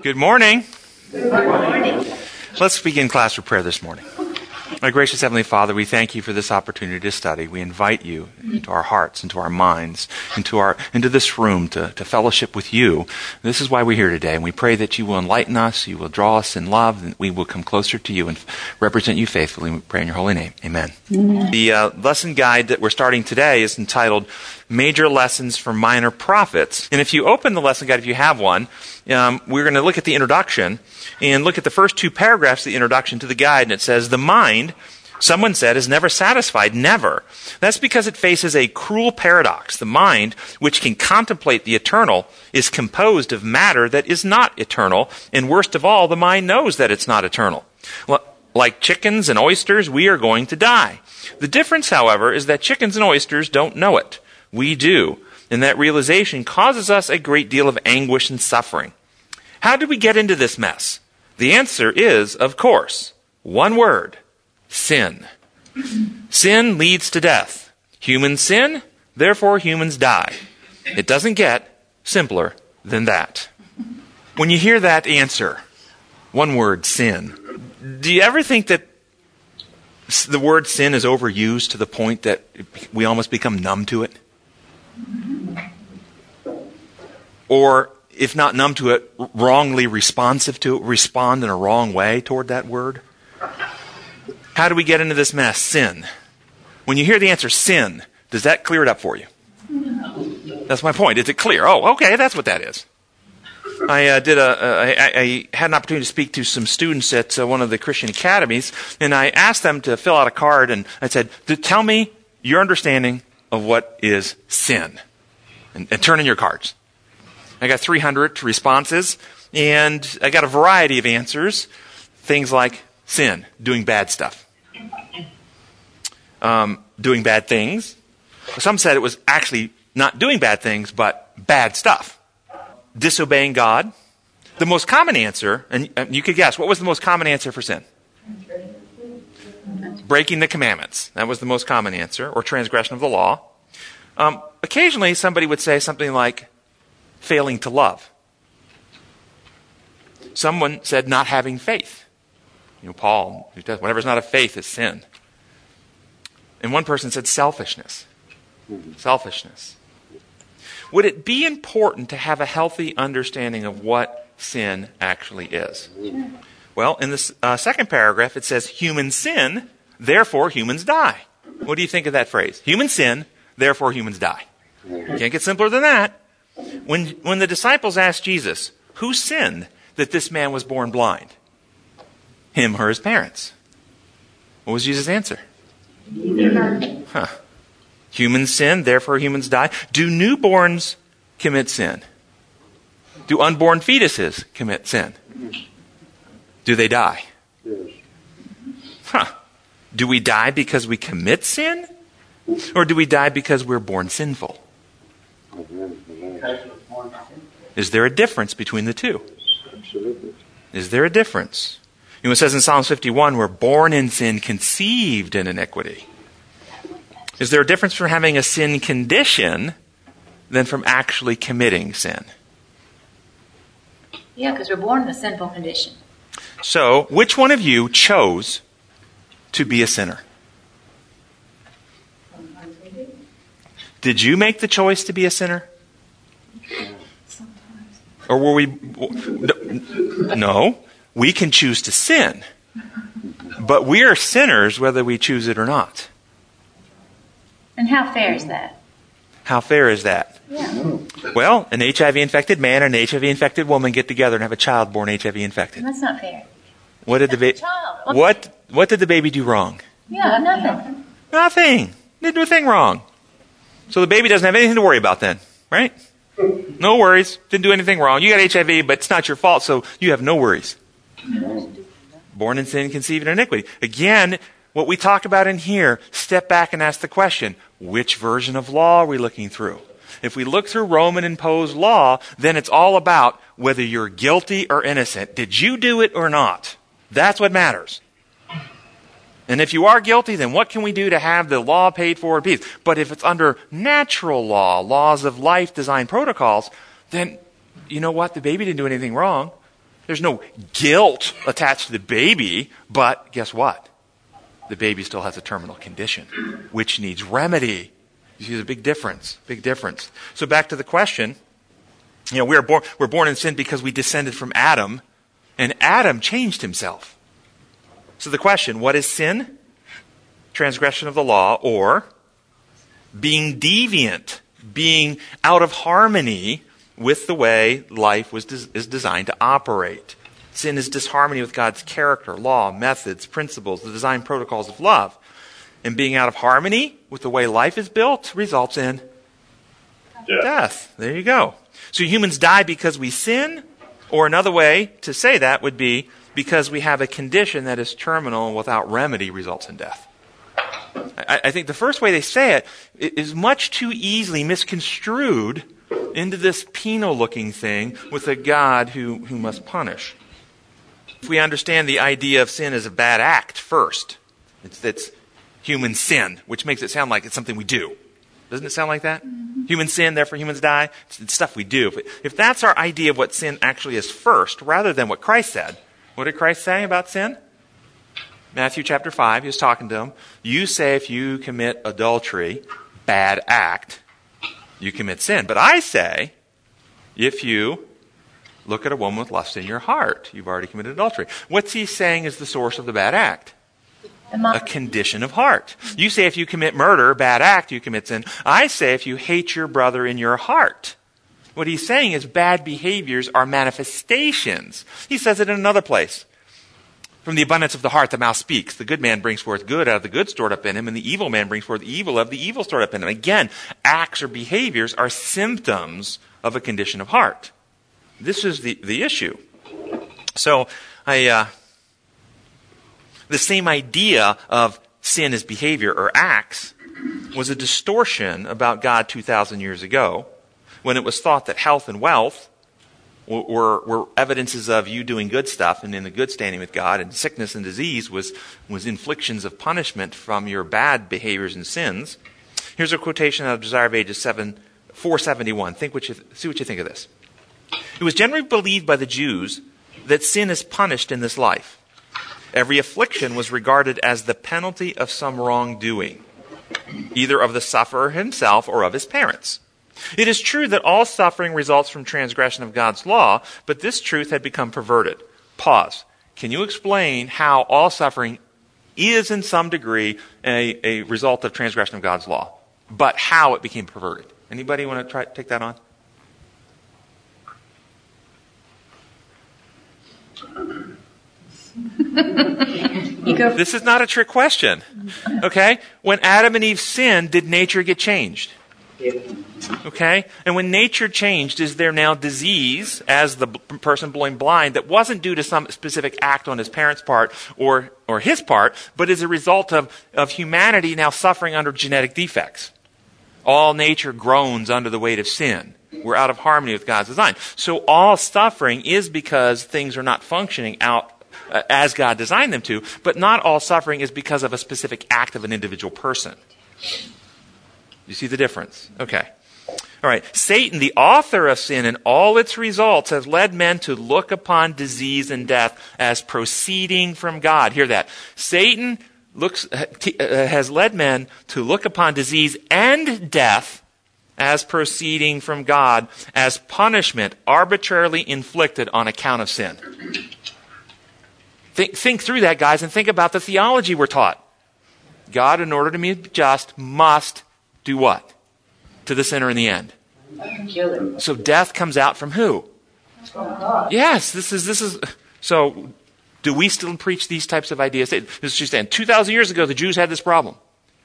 Good morning. Good morning. Let's begin class with prayer this morning. My gracious Heavenly Father, we thank you for this opportunity to study. We invite you into our hearts, into our minds, into, our, into this room to, to fellowship with you. This is why we're here today. And we pray that you will enlighten us, you will draw us in love, and we will come closer to you and represent you faithfully. We pray in your holy name. Amen. Amen. The uh, lesson guide that we're starting today is entitled Major Lessons for Minor Prophets. And if you open the lesson guide, if you have one, um, we're going to look at the introduction and look at the first two paragraphs of the introduction to the guide, and it says, The mind, someone said, is never satisfied. Never. That's because it faces a cruel paradox. The mind, which can contemplate the eternal, is composed of matter that is not eternal, and worst of all, the mind knows that it's not eternal. Well, Like chickens and oysters, we are going to die. The difference, however, is that chickens and oysters don't know it. We do. And that realization causes us a great deal of anguish and suffering. How did we get into this mess? The answer is, of course, one word sin. Sin leads to death. Humans sin, therefore humans die. It doesn't get simpler than that. When you hear that answer, one word, sin, do you ever think that the word sin is overused to the point that we almost become numb to it? Or if not numb to it, wrongly responsive to it, respond in a wrong way toward that word? How do we get into this mess? Sin. When you hear the answer sin, does that clear it up for you? That's my point. Is it clear? Oh, okay, that's what that is. I uh, did a. Uh, I, I, had an opportunity to speak to some students at uh, one of the Christian academies, and I asked them to fill out a card, and I said, "Tell me your understanding of what is sin," and, and turn in your cards. I got 300 responses, and I got a variety of answers. Things like sin, doing bad stuff, um, doing bad things. Some said it was actually not doing bad things, but bad stuff. Disobeying God. The most common answer, and you could guess, what was the most common answer for sin? Breaking the commandments. That was the most common answer, or transgression of the law. Um, occasionally, somebody would say something like failing to love. Someone said not having faith. You know, Paul, whatever's not of faith is sin. And one person said selfishness. Selfishness. Would it be important to have a healthy understanding of what sin actually is? Well, in the uh, second paragraph, it says human sin, therefore humans die. What do you think of that phrase? Human sin, therefore humans die. Can't get simpler than that. When, when the disciples asked Jesus, Who sinned that this man was born blind? Him or his parents? What was Jesus' answer? Huh. Humans sin, therefore humans die. Do newborns commit sin? Do unborn fetuses commit sin? Do they die? Huh. Do we die because we commit sin? Or do we die because we're born sinful? Is there a difference between the two? Absolutely. Is there a difference? You know, it says in Psalms 51, we're born in sin, conceived in iniquity. Is there a difference from having a sin condition than from actually committing sin? Yeah, because we're born in a sinful condition. So, which one of you chose to be a sinner? Did you make the choice to be a sinner? Or were we. No. We can choose to sin. But we are sinners whether we choose it or not. And how fair is that? How fair is that? Yeah. Well, an HIV infected man and an HIV infected woman get together and have a child born HIV infected. That's not fair. What did the baby? What What did the baby do wrong? Yeah, nothing. Nothing. Didn't do a thing wrong. So the baby doesn't have anything to worry about then, right? No worries. Didn't do anything wrong. You got HIV, but it's not your fault, so you have no worries. Born in sin, conceived in iniquity. Again, what we talk about in here, step back and ask the question, which version of law are we looking through? If we look through Roman imposed law, then it's all about whether you're guilty or innocent. Did you do it or not? That's what matters. And if you are guilty, then what can we do to have the law paid for in peace? But if it's under natural law, laws of life, design protocols, then you know what? The baby didn't do anything wrong. There's no guilt attached to the baby, but guess what? The baby still has a terminal condition, which needs remedy. You see the big difference, big difference. So back to the question. You know, we are born, we're born in sin because we descended from Adam, and Adam changed himself. So the question, what is sin? Transgression of the law, or being deviant, being out of harmony with the way life was des- is designed to operate. Sin is disharmony with God's character, law, methods, principles, the design protocols of love. And being out of harmony with the way life is built results in Yeah. death. There you go. So humans die because we sin, or another way to say that would be because we have a condition that is terminal and without remedy results in death. I, I think the first way they say it is much too easily misconstrued into this penal looking thing with a God who, who must punish. If we understand the idea of sin as a bad act first, it's, it's human sin, which makes it sound like it's something we do. Doesn't it sound like that? Human sin, therefore humans die. It's, stuff we do. If, if that's our idea of what sin actually is first, rather than what Christ said, what did Christ say about sin? Matthew chapter 5, he was talking to them. You say if you commit adultery, bad act, you commit sin. But I say, if you look at a woman with lust in your heart, you've already committed adultery. What's he saying is the source of the bad act? A condition of heart. You say if you commit murder, bad act, you commit sin. I say if you hate your brother in your heart. What he's saying is bad behaviors are manifestations. He says it in another place. From the abundance of the heart, the mouth speaks. The good man brings forth good out of the good stored up in him, and the evil man brings forth evil of the evil stored up in him. Again, acts or behaviors are symptoms of a condition of heart. This is the, the issue. So, I, uh, the same idea of sin as behavior or acts was a distortion about God 2,000 years ago when it was thought that health and wealth were, were, evidences of you doing good stuff and in the good standing with God, and sickness and disease was, was inflictions of punishment from your bad behaviors and sins. Here's a quotation out of Desire of Ages 7, 471. Think what you, see what you think of this. It was generally believed by the Jews that sin is punished in this life. Every affliction was regarded as the penalty of some wrongdoing, either of the sufferer himself or of his parents. It is true that all suffering results from transgression of God's law, but this truth had become perverted. Pause. Can you explain how all suffering is, in some degree, a, a result of transgression of God's law, but how it became perverted? Anybody want to try take that on? you go This is not a trick question. Okay? When Adam and Eve sinned, did nature get changed? Okay? And when nature changed, is there now disease as the b- person born blind that wasn't due to some specific act on his parents' part or, or his part, but is a result of, of humanity now suffering under genetic defects? All nature groans under the weight of sin. We're out of harmony with God's design. So all suffering is because things are not functioning out uh, as God designed them to, but not all suffering is because of a specific act of an individual person. You see the difference? Okay. All right. Satan, the author of sin and all its results, has led men to look upon disease and death as proceeding from God. Hear that. Satan looks, uh, has led men to look upon disease and death as proceeding from God, as punishment arbitrarily inflicted on account of sin. Think, think through that, guys, and think about the theology we're taught. God, in order to be just, must do what? To the sinner in the end. So death comes out from who? Yes, this is this is so do we still preach these types of ideas? This is just saying 2000 years ago the Jews had this problem.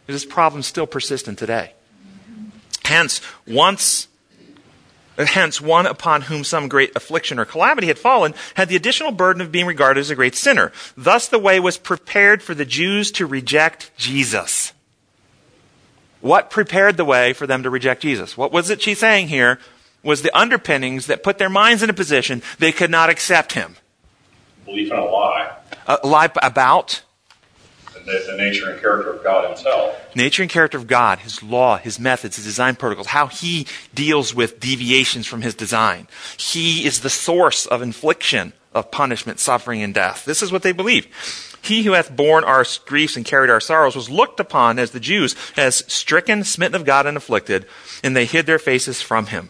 This problem still persistent today? Hence, once Hence, one upon whom some great affliction or calamity had fallen had the additional burden of being regarded as a great sinner. Thus, the way was prepared for the Jews to reject Jesus. What prepared the way for them to reject Jesus? What was it she's saying here was the underpinnings that put their minds in a position they could not accept him. Belief in a lie. A lie about The the, nature and character of God Himself. Nature and character of God, His law, His methods, His design protocols, how He deals with deviations from His design. He is the source of infliction of punishment, suffering, and death. This is what they believe. He who hath borne our griefs and carried our sorrows was looked upon as the Jews as stricken, smitten of God, and afflicted, and they hid their faces from him.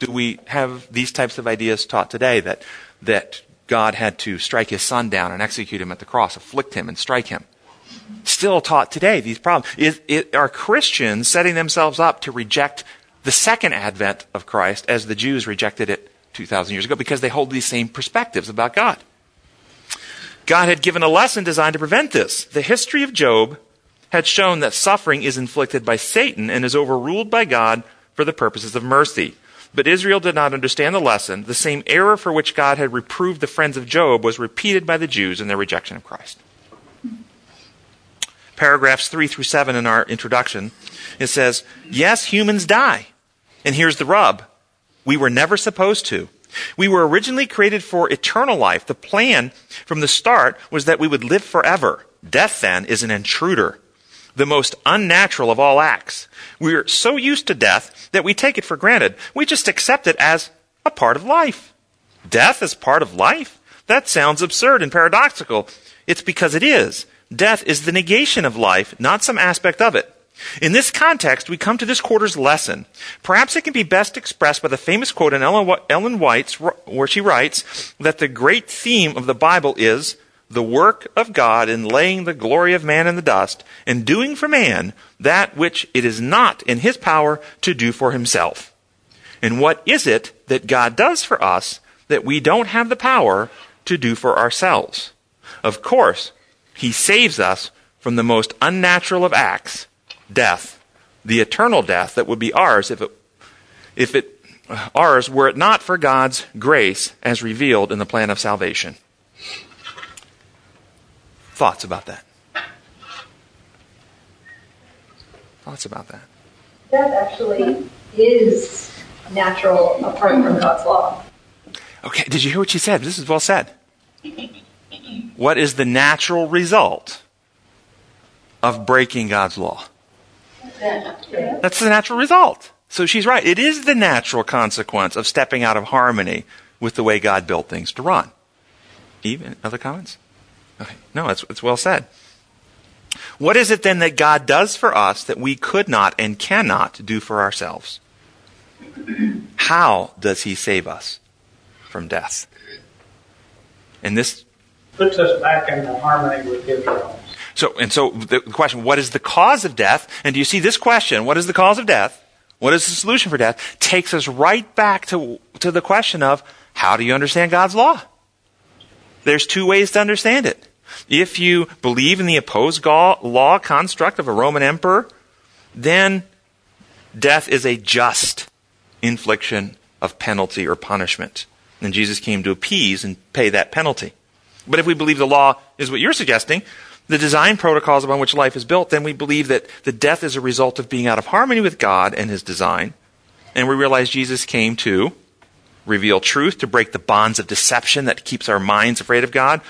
Do we have these types of ideas taught today that, that God had to strike his son down and execute him at the cross, afflict him and strike him? Still taught today, these problems. Are Christians setting themselves up to reject the second advent of Christ as the Jews rejected it 2,000 years ago because they hold these same perspectives about God? God had given a lesson designed to prevent this. The history of Job had shown that suffering is inflicted by Satan and is overruled by God for the purposes of mercy. But Israel did not understand the lesson. The same error for which God had reproved the friends of Job was repeated by the Jews in their rejection of Christ. Paragraphs 3 through 7 in our introduction, it says, Yes, humans die. And here's the rub. We were never supposed to. We were originally created for eternal life. The plan from the start was that we would live forever. Death, then, is an intruder, the most unnatural of all acts. We're so used to death that we take it for granted. We just accept it as a part of life. Death is part of life? That sounds absurd and paradoxical. It's because it is. Death is the negation of life, not some aspect of it. In this context, we come to this quarter's lesson. Perhaps it can be best expressed by the famous quote in Ellen White's, where she writes that the great theme of the Bible is the work of God in laying the glory of man in the dust and doing for man that which it is not in his power to do for himself. And what is it that God does for us that we don't have the power to do for ourselves? Of course, he saves us from the most unnatural of acts, death, the eternal death that would be ours if it, if it, ours were it not for God's grace as revealed in the plan of salvation. Thoughts about that? Thoughts about that? That actually is natural apart from God's law. Okay, did you hear what she said? This is well said. What is the natural result of breaking God's law? That's the natural result. So she's right. It is the natural consequence of stepping out of harmony with the way God built things to run. Even other comments? Okay. No, it's, it's well said. What is it then that God does for us that we could not and cannot do for ourselves? How does He save us from death? And this puts us back into harmony with His realms. So, and so the question, what is the cause of death? And do you see this question, what is the cause of death? What is the solution for death? Takes us right back to, to the question of how do you understand God's law? There's two ways to understand it. If you believe in the opposed law construct of a Roman emperor, then death is a just infliction of penalty or punishment. And Jesus came to appease and pay that penalty. But if we believe the law is what you're suggesting, the design protocols upon which life is built, then we believe that the death is a result of being out of harmony with God and His design. And we realize Jesus came to reveal truth, to break the bonds of deception that keeps our minds afraid of God,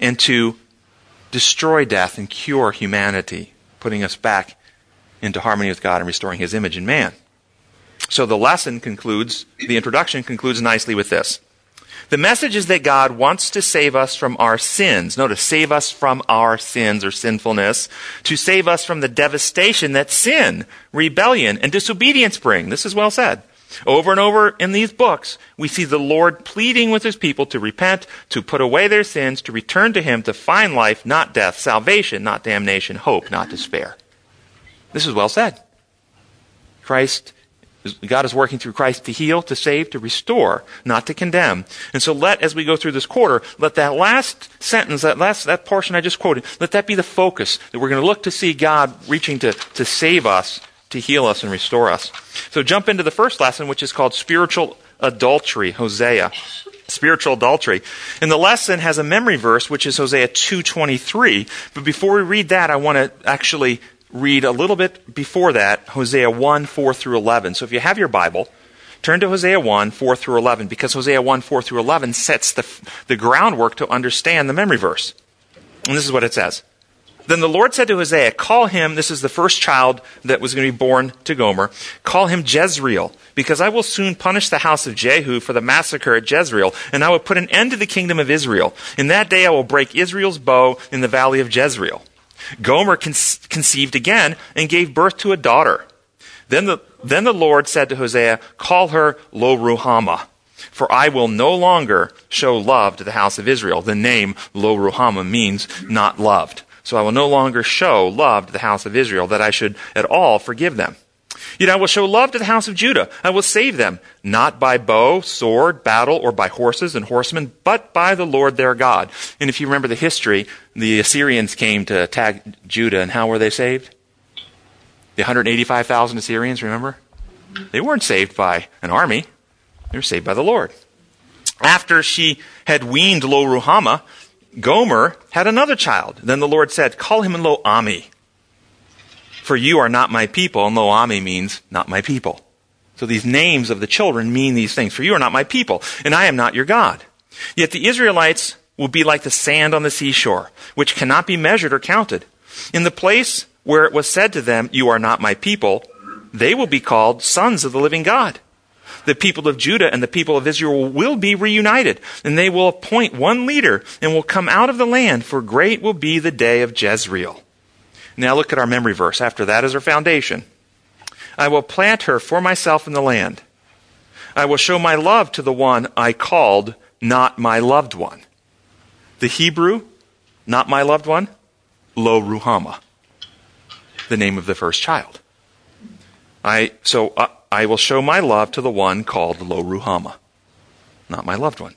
and to destroy death and cure humanity, putting us back into harmony with God and restoring His image in man. So the lesson concludes, the introduction concludes nicely with this. The message is that God wants to save us from our sins. Notice, save us from our sins or sinfulness, to save us from the devastation that sin, rebellion, and disobedience bring. This is well said. Over and over in these books, we see the Lord pleading with his people to repent, to put away their sins, to return to him, to find life, not death, salvation, not damnation, hope, not despair. This is well said. Christ God is working through Christ to heal, to save, to restore, not to condemn. And so let, as we go through this quarter, let that last sentence, that last, that portion I just quoted, let that be the focus that we're going to look to see God reaching to, to save us, to heal us and restore us. So jump into the first lesson, which is called spiritual adultery, Hosea. Spiritual adultery. And the lesson has a memory verse, which is Hosea 2.23. But before we read that, I want to actually read a little bit before that, Hosea 1, 4 through 11. So if you have your Bible, turn to Hosea 1, 4 through 11, because Hosea 1, 4 through 11 sets the, the groundwork to understand the memory verse. And this is what it says. Then the Lord said to Hosea, Call him, this is the first child that was going to be born to Gomer, call him Jezreel, because I will soon punish the house of Jehu for the massacre at Jezreel, and I will put an end to the kingdom of Israel. In that day I will break Israel's bow in the valley of Jezreel. Gomer con- conceived again and gave birth to a daughter. Then the, then the Lord said to Hosea, Call her Lo Ruhamah, for I will no longer show love to the house of Israel. The name Lo Ruhamah means not loved. So I will no longer show love to the house of Israel, that I should at all forgive them. Yet I will show love to the house of Judah. I will save them, not by bow, sword, battle, or by horses and horsemen, but by the Lord their God. And if you remember the history, the Assyrians came to attack Judah, and how were they saved? The 185,000 Assyrians, remember? They weren't saved by an army. They were saved by the Lord. After she had weaned Lo Ruhamah, Gomer had another child. Then the Lord said, Call him Lo Ami. For you are not my people, and Lo Ami means not my people. So these names of the children mean these things. For you are not my people, and I am not your God. Yet the Israelites will be like the sand on the seashore, which cannot be measured or counted. In the place where it was said to them, You are not my people, they will be called sons of the living God. The people of Judah and the people of Israel will be reunited, and they will appoint one leader and will come out of the land, for great will be the day of Jezreel. Now look at our memory verse. After that is our foundation. I will plant her for myself in the land. I will show my love to the one I called not my loved one. The Hebrew, not my loved one, Lo Ruhamah, the name of the first child. I, so uh, I will show my love to the one called Lo Ruhamah, not my loved one.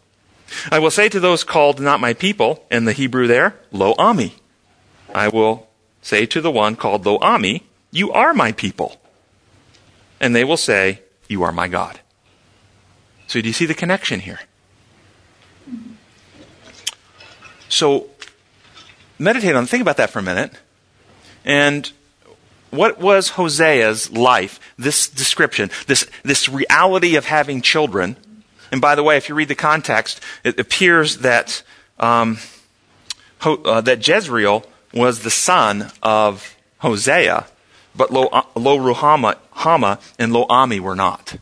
I will say to those called not my people, in the Hebrew there, Lo Ami. I will say to the one called Lo Ami, You are my people. And they will say, You are my God. So do you see the connection here? So meditate on, think about that for a minute. And what was Hosea's life? This description, this, this reality of having children. And by the way, if you read the context, it appears that, um, uh, that Jezreel was the son of Hosea, but Lo, Lo Ruhamah Hama and Lo Ami were not.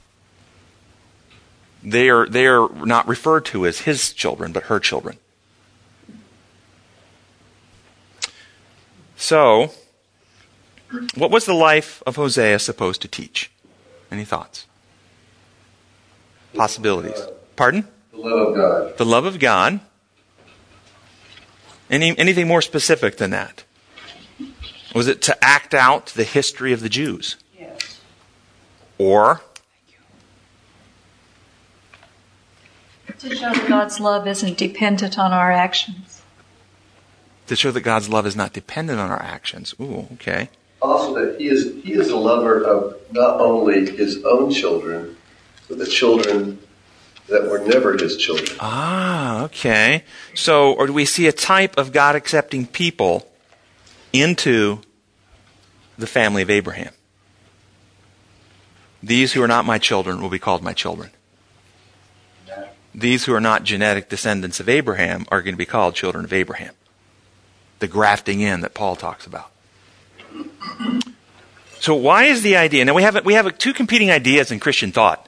They are, they are not referred to as his children, but her children. So, what was the life of Hosea supposed to teach? Any thoughts? Possibilities. Pardon? The love of God. The love of God. Any, anything more specific than that? Was it to act out the history of the Jews? Yes. Or To show that God's love isn't dependent on our actions. to show that God's love is not dependent on our actions? Ooh, okay. Also, that he is he is a lover of not only his own children, but the children that were never his children. Ah, okay. So, or do we see a type of God accepting people into the family of Abraham? These who are not my children will be called my children. These who are not genetic descendants of Abraham are going to be called children of Abraham. The grafting in that Paul talks about. So why is the idea? Now we have we have two competing ideas in Christian thought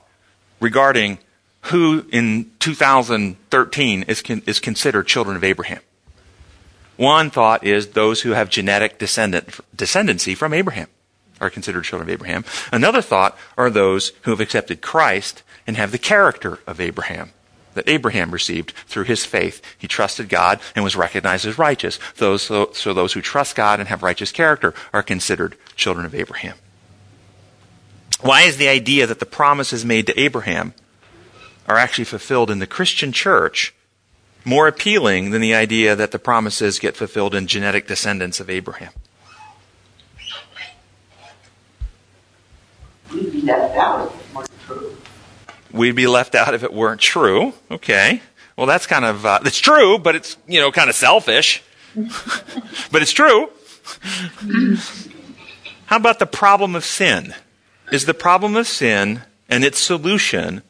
regarding who in 2013 is con, is considered children of Abraham. One thought is those who have genetic descendant, descendancy from Abraham are considered children of Abraham. Another thought are those who have accepted Christ and have the character of Abraham that Abraham received through his faith. He trusted God and was recognized as righteous. Those, so, so those who trust God and have righteous character are considered children of Abraham. Why is the idea that the promises made to Abraham are actually fulfilled in the Christian church more appealing than the idea that the promises get fulfilled in genetic descendants of Abraham? We'd be left out if it weren't true. We'd be left out if it weren't true. Okay. Well, that's kind of, uh, it's true, but it's, you know, kind of selfish. but it's true. How about the problem of sin? Is the problem of sin and its solution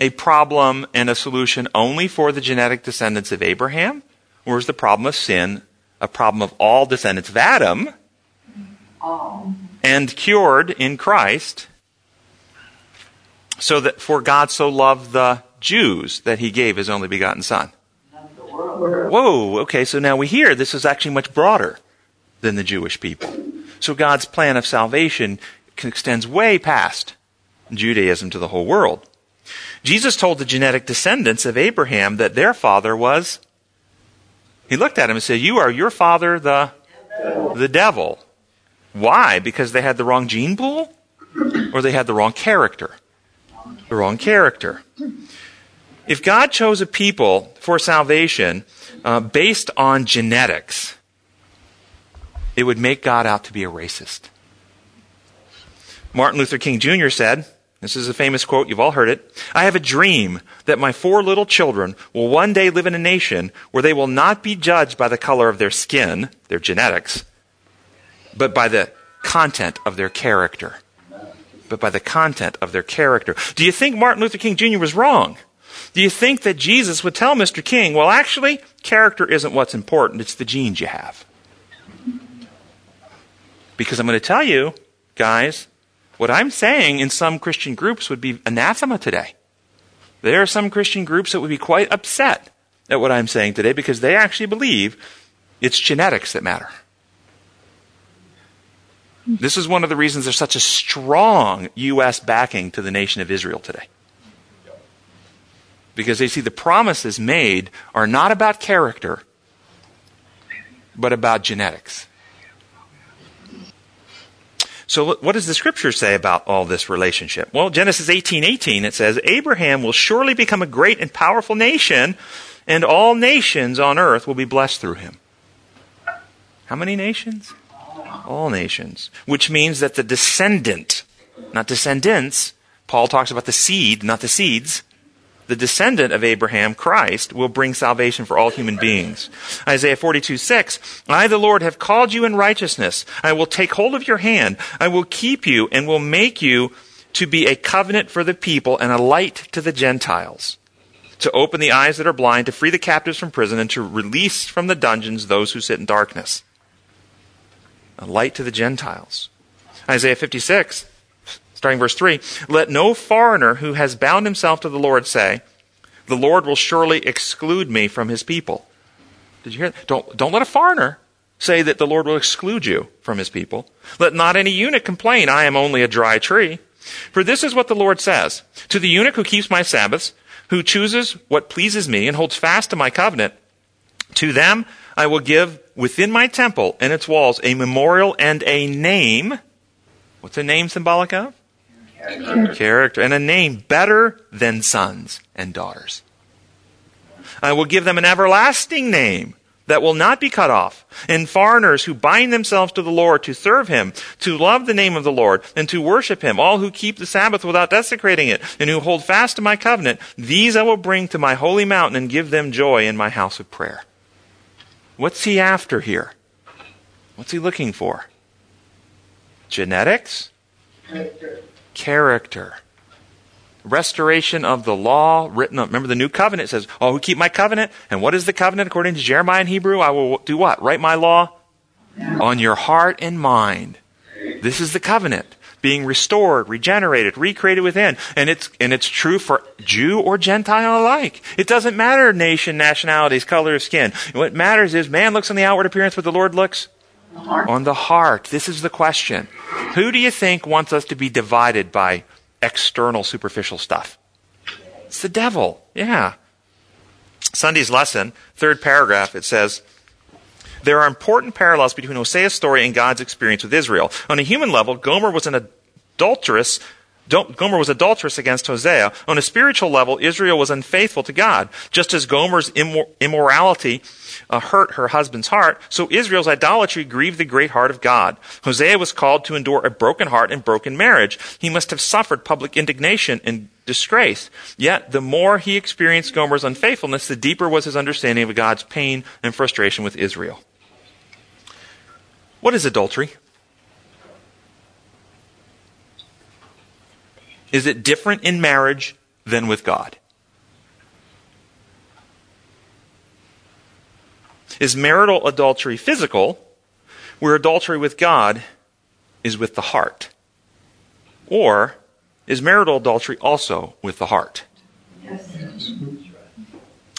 a problem and a solution only for the genetic descendants of Abraham? Or is the problem of sin a problem of all descendants of Adam and cured in Christ so that for God so loved the Jews that he gave his only begotten son. Whoa, okay, so now we hear this is actually much broader than the Jewish people. So God's plan of salvation extends way past Judaism to the whole world. Jesus told the genetic descendants of Abraham that their father was, he looked at him and said, You are your father, the, the devil. Why? Because they had the wrong gene pool? Or they had the wrong character? The wrong character. If God chose a people for salvation uh, based on genetics, it would make God out to be a racist. Martin Luther King Jr. said, this is a famous quote, you've all heard it. I have a dream that my four little children will one day live in a nation where they will not be judged by the color of their skin, their genetics, but by the content of their character. But by the content of their character. Do you think Martin Luther King Jr. was wrong? Do you think that Jesus would tell Mr. King, well, actually, character isn't what's important, it's the genes you have? Because I'm going to tell you, guys, what I'm saying in some Christian groups would be anathema today. There are some Christian groups that would be quite upset at what I'm saying today because they actually believe it's genetics that matter. This is one of the reasons there's such a strong U.S. backing to the nation of Israel today. Because they see the promises made are not about character, but about genetics. So what does the scripture say about all this relationship? Well, Genesis 18:18 it says Abraham will surely become a great and powerful nation and all nations on earth will be blessed through him. How many nations? All nations, which means that the descendant, not descendants, Paul talks about the seed, not the seeds, the descendant of Abraham, Christ, will bring salvation for all human beings. Isaiah 42, 6, I, the Lord, have called you in righteousness. I will take hold of your hand. I will keep you and will make you to be a covenant for the people and a light to the Gentiles. To open the eyes that are blind, to free the captives from prison, and to release from the dungeons those who sit in darkness. A light to the Gentiles. Isaiah 56, Starting verse 3 Let no foreigner who has bound himself to the Lord say, The Lord will surely exclude me from his people. Did you hear that? Don't, don't let a foreigner say that the Lord will exclude you from his people. Let not any eunuch complain, I am only a dry tree. For this is what the Lord says To the eunuch who keeps my Sabbaths, who chooses what pleases me and holds fast to my covenant, to them I will give within my temple and its walls a memorial and a name. What's a name symbolic of? Character. And a name better than sons and daughters. I will give them an everlasting name that will not be cut off. And foreigners who bind themselves to the Lord to serve him, to love the name of the Lord, and to worship him, all who keep the Sabbath without desecrating it, and who hold fast to my covenant, these I will bring to my holy mountain and give them joy in my house of prayer. What's he after here? What's he looking for? Genetics? Character. Restoration of the law written up. Remember the new covenant says, Oh, who keep my covenant? And what is the covenant according to Jeremiah in Hebrew? I will do what? Write my law on your heart and mind. This is the covenant being restored, regenerated, recreated within. And it's, and it's true for Jew or Gentile alike. It doesn't matter nation, nationalities, color of skin. What matters is man looks on the outward appearance, but the Lord looks on the heart. This is the question. Who do you think wants us to be divided by external, superficial stuff? It's the devil. Yeah. Sunday's lesson, third paragraph, it says, there are important parallels between Hosea's story and God's experience with Israel. On a human level, Gomer was an adulteress. Gomer was adulterous against Hosea. On a spiritual level, Israel was unfaithful to God. Just as Gomer's immor- immorality uh, hurt her husband's heart, so Israel's idolatry grieved the great heart of God. Hosea was called to endure a broken heart and broken marriage. He must have suffered public indignation and disgrace. Yet, the more he experienced Gomer's unfaithfulness, the deeper was his understanding of God's pain and frustration with Israel. What is adultery? Is it different in marriage than with God? Is marital adultery physical, where adultery with God is with the heart? Or is marital adultery also with the heart? Yes.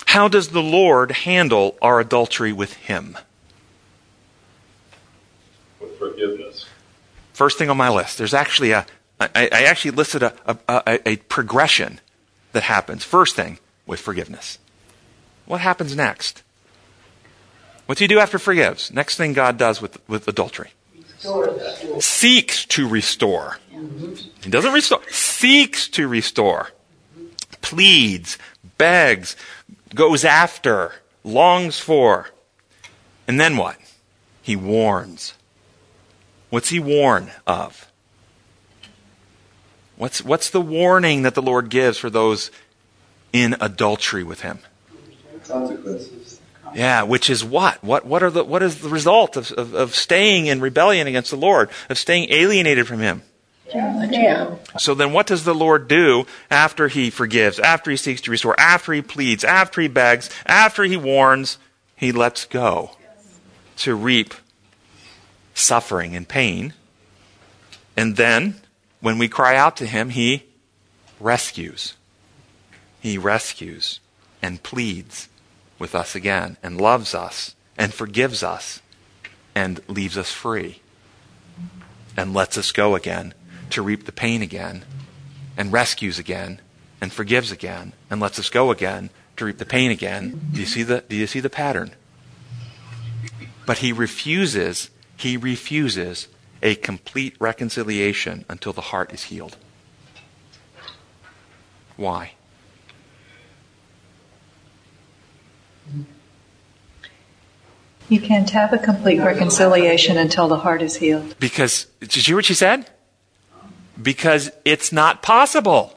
How does the Lord handle our adultery with Him? with forgiveness. First thing on my list. There's actually a, I, I actually listed a, a, a, progression that happens. First thing, with forgiveness. What happens next? What do you do after forgives? Next thing God does with, with adultery. Seeks to restore. He doesn't restore. Seeks to restore. Pleads, begs, goes after, longs for. And then what? He warns. What's he warn of? What's, what's the warning that the Lord gives for those in adultery with him? Consequences. Yeah, which is what? What, what, are the, what is the result of, of, of staying in rebellion against the Lord, of staying alienated from him? Yeah. So then what does the Lord do after he forgives, after he seeks to restore, after he pleads, after he begs, after he warns? He lets go to reap suffering and pain. And then, when we cry out to him, he rescues. He rescues and pleads with us again and loves us and forgives us and leaves us free and lets us go again to reap the pain again and rescues again and forgives again and lets us go again to reap the pain again. Do you see the, do you see the pattern? But he refuses, he refuses a complete reconciliation until the heart is healed. Why? You can't have a complete reconciliation until the heart is healed. Because, did you hear what she said? Because it's not possible.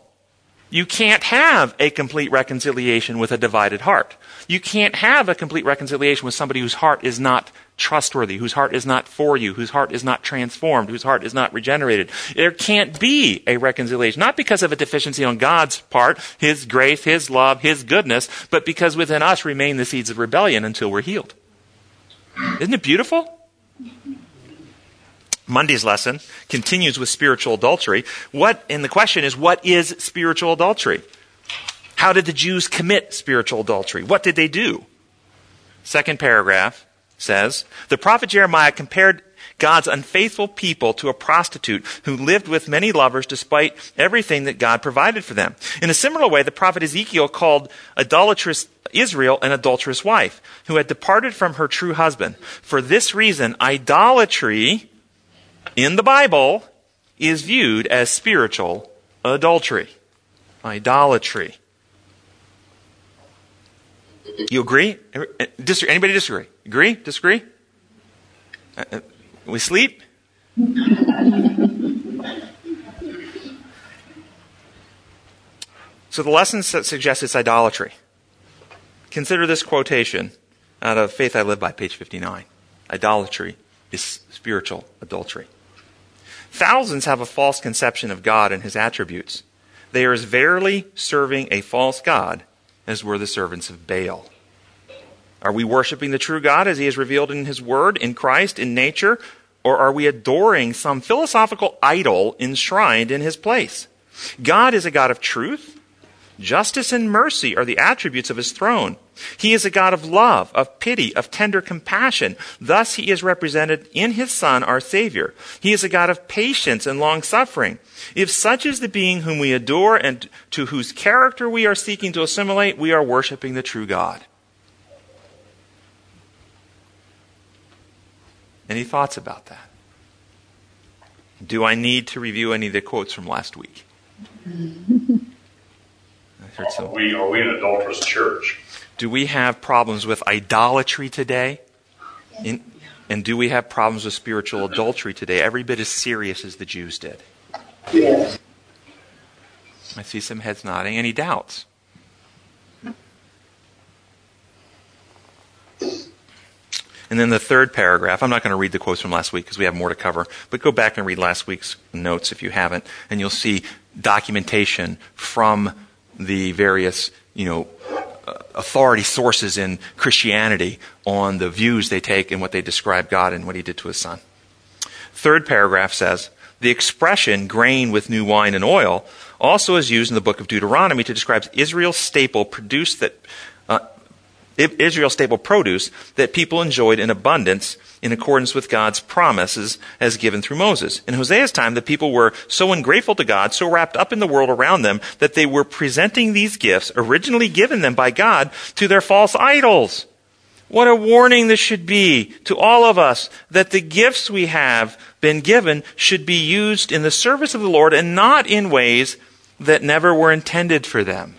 You can't have a complete reconciliation with a divided heart. You can't have a complete reconciliation with somebody whose heart is not trustworthy, whose heart is not for you, whose heart is not transformed, whose heart is not regenerated. There can't be a reconciliation, not because of a deficiency on God's part, His grace, His love, His goodness, but because within us remain the seeds of rebellion until we're healed. Isn't it beautiful? Monday's lesson continues with spiritual adultery. What, and the question is, what is spiritual adultery? How did the Jews commit spiritual adultery? What did they do? Second paragraph says, the prophet Jeremiah compared God's unfaithful people to a prostitute who lived with many lovers despite everything that God provided for them. In a similar way, the prophet Ezekiel called idolatrous Israel an adulterous wife who had departed from her true husband. For this reason, idolatry in the Bible is viewed as spiritual adultery. Idolatry. You agree? Anybody disagree? Agree? Disagree? Uh, uh, we sleep? so the lesson suggests it's idolatry. Consider this quotation out of Faith I Live by, page 59. Idolatry is spiritual adultery. Thousands have a false conception of God and his attributes. They are as verily serving a false God as were the servants of Baal. Are we worshiping the true God as he is revealed in his word, in Christ, in nature, or are we adoring some philosophical idol enshrined in his place? God is a God of truth. Justice and mercy are the attributes of his throne. He is a God of love, of pity, of tender compassion. Thus he is represented in his Son, our Savior. He is a God of patience and long suffering. If such is the being whom we adore and to whose character we are seeking to assimilate, we are worshiping the true God. Any thoughts about that? Do I need to review any of the quotes from last week? I heard Are some. we, are we an adulterous church? Do we have problems with idolatry today? In, and do we have problems with spiritual adultery today? Every bit as serious as the Jews did. Yes. I see some heads nodding. Any doubts? And then the third paragraph, I'm not going to read the quotes from last week because we have more to cover, but go back and read last week's notes if you haven't, and you'll see documentation from the various, you know, uh, authority sources in Christianity on the views they take and what they describe God and what he did to his son. Third paragraph says, the expression grain with new wine and oil also is used in the book of Deuteronomy to describe Israel's staple produced that Israel's staple produce that people enjoyed in abundance in accordance with God's promises as given through Moses. In Hosea's time, the people were so ungrateful to God, so wrapped up in the world around them, that they were presenting these gifts, originally given them by God, to their false idols. What a warning this should be to all of us that the gifts we have been given should be used in the service of the Lord and not in ways that never were intended for them.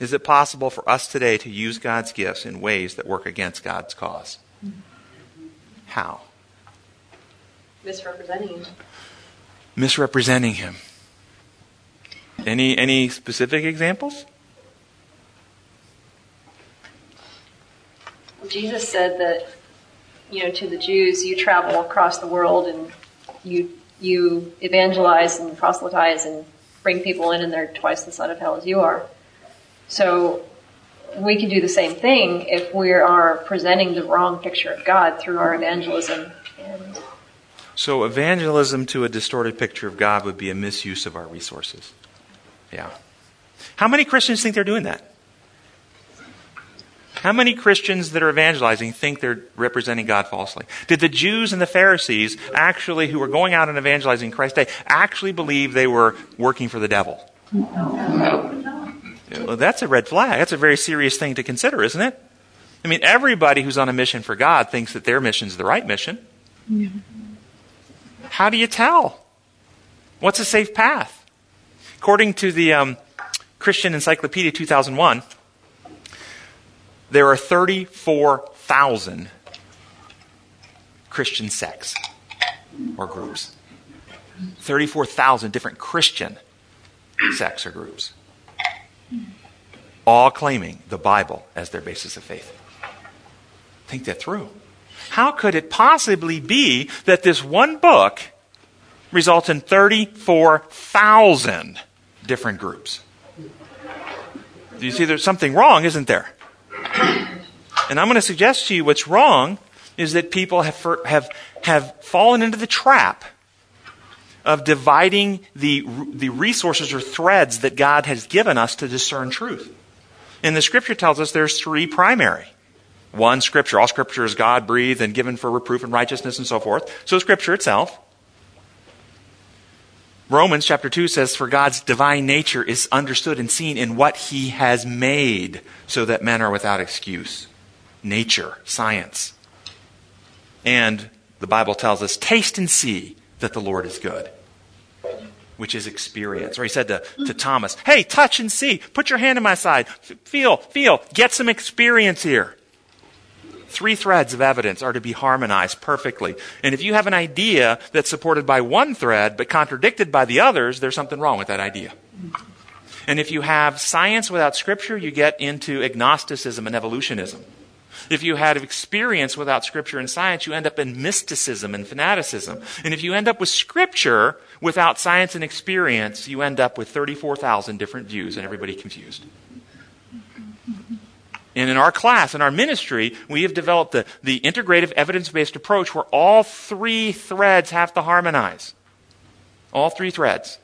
Is it possible for us today to use God's gifts in ways that work against God's cause? How? Misrepresenting Him. Misrepresenting Him. Any, any specific examples? Jesus said that, you know, to the Jews, you travel across the world and you you evangelize and proselytize and bring people in, and they're twice the son of hell as you are. So we can do the same thing if we are presenting the wrong picture of God through our evangelism. And so evangelism to a distorted picture of God would be a misuse of our resources. Yeah. How many Christians think they're doing that? How many Christians that are evangelizing think they're representing God falsely? Did the Jews and the Pharisees actually, who were going out and evangelizing Christ's day, actually believe they were working for the devil? Well, that's a red flag. That's a very serious thing to consider, isn't it? I mean, everybody who's on a mission for God thinks that their mission is the right mission. Yeah. How do you tell? What's a safe path? According to the um, Christian Encyclopedia 2001, there are 34,000 Christian sects or groups. 34,000 different Christian sects or groups. All claiming the Bible as their basis of faith. Think that through. How could it possibly be that this one book results in 34,000 different groups? Do you see there's something wrong, isn't there? And I'm going to suggest to you what's wrong is that people have, have, have fallen into the trap of dividing the, the resources or threads that God has given us to discern truth. And the scripture tells us there's three primary. One, scripture. All scripture is God breathed and given for reproof and righteousness and so forth. So scripture itself. Romans chapter 2 says, For God's divine nature is understood and seen in what he has made, so that men are without excuse. Nature, science. And the Bible tells us, Taste and see that the Lord is good, which is experience. Or he said to, to mm. Thomas, Hey, touch and see. Put your hand in my side. Feel, feel. Get some experience here. Three threads of evidence are to be harmonized perfectly. And if you have an idea that's supported by one thread but contradicted by the others, there's something wrong with that idea. And if you have science without scripture, you get into agnosticism and evolutionism. If you had experience without scripture and science, you end up in mysticism and fanaticism. And if you end up with scripture without science and experience, you end up with 34,000 different views and everybody confused. And in our class, in our ministry, we have developed the, the integrative evidence based approach where all three threads have to harmonize. All three threads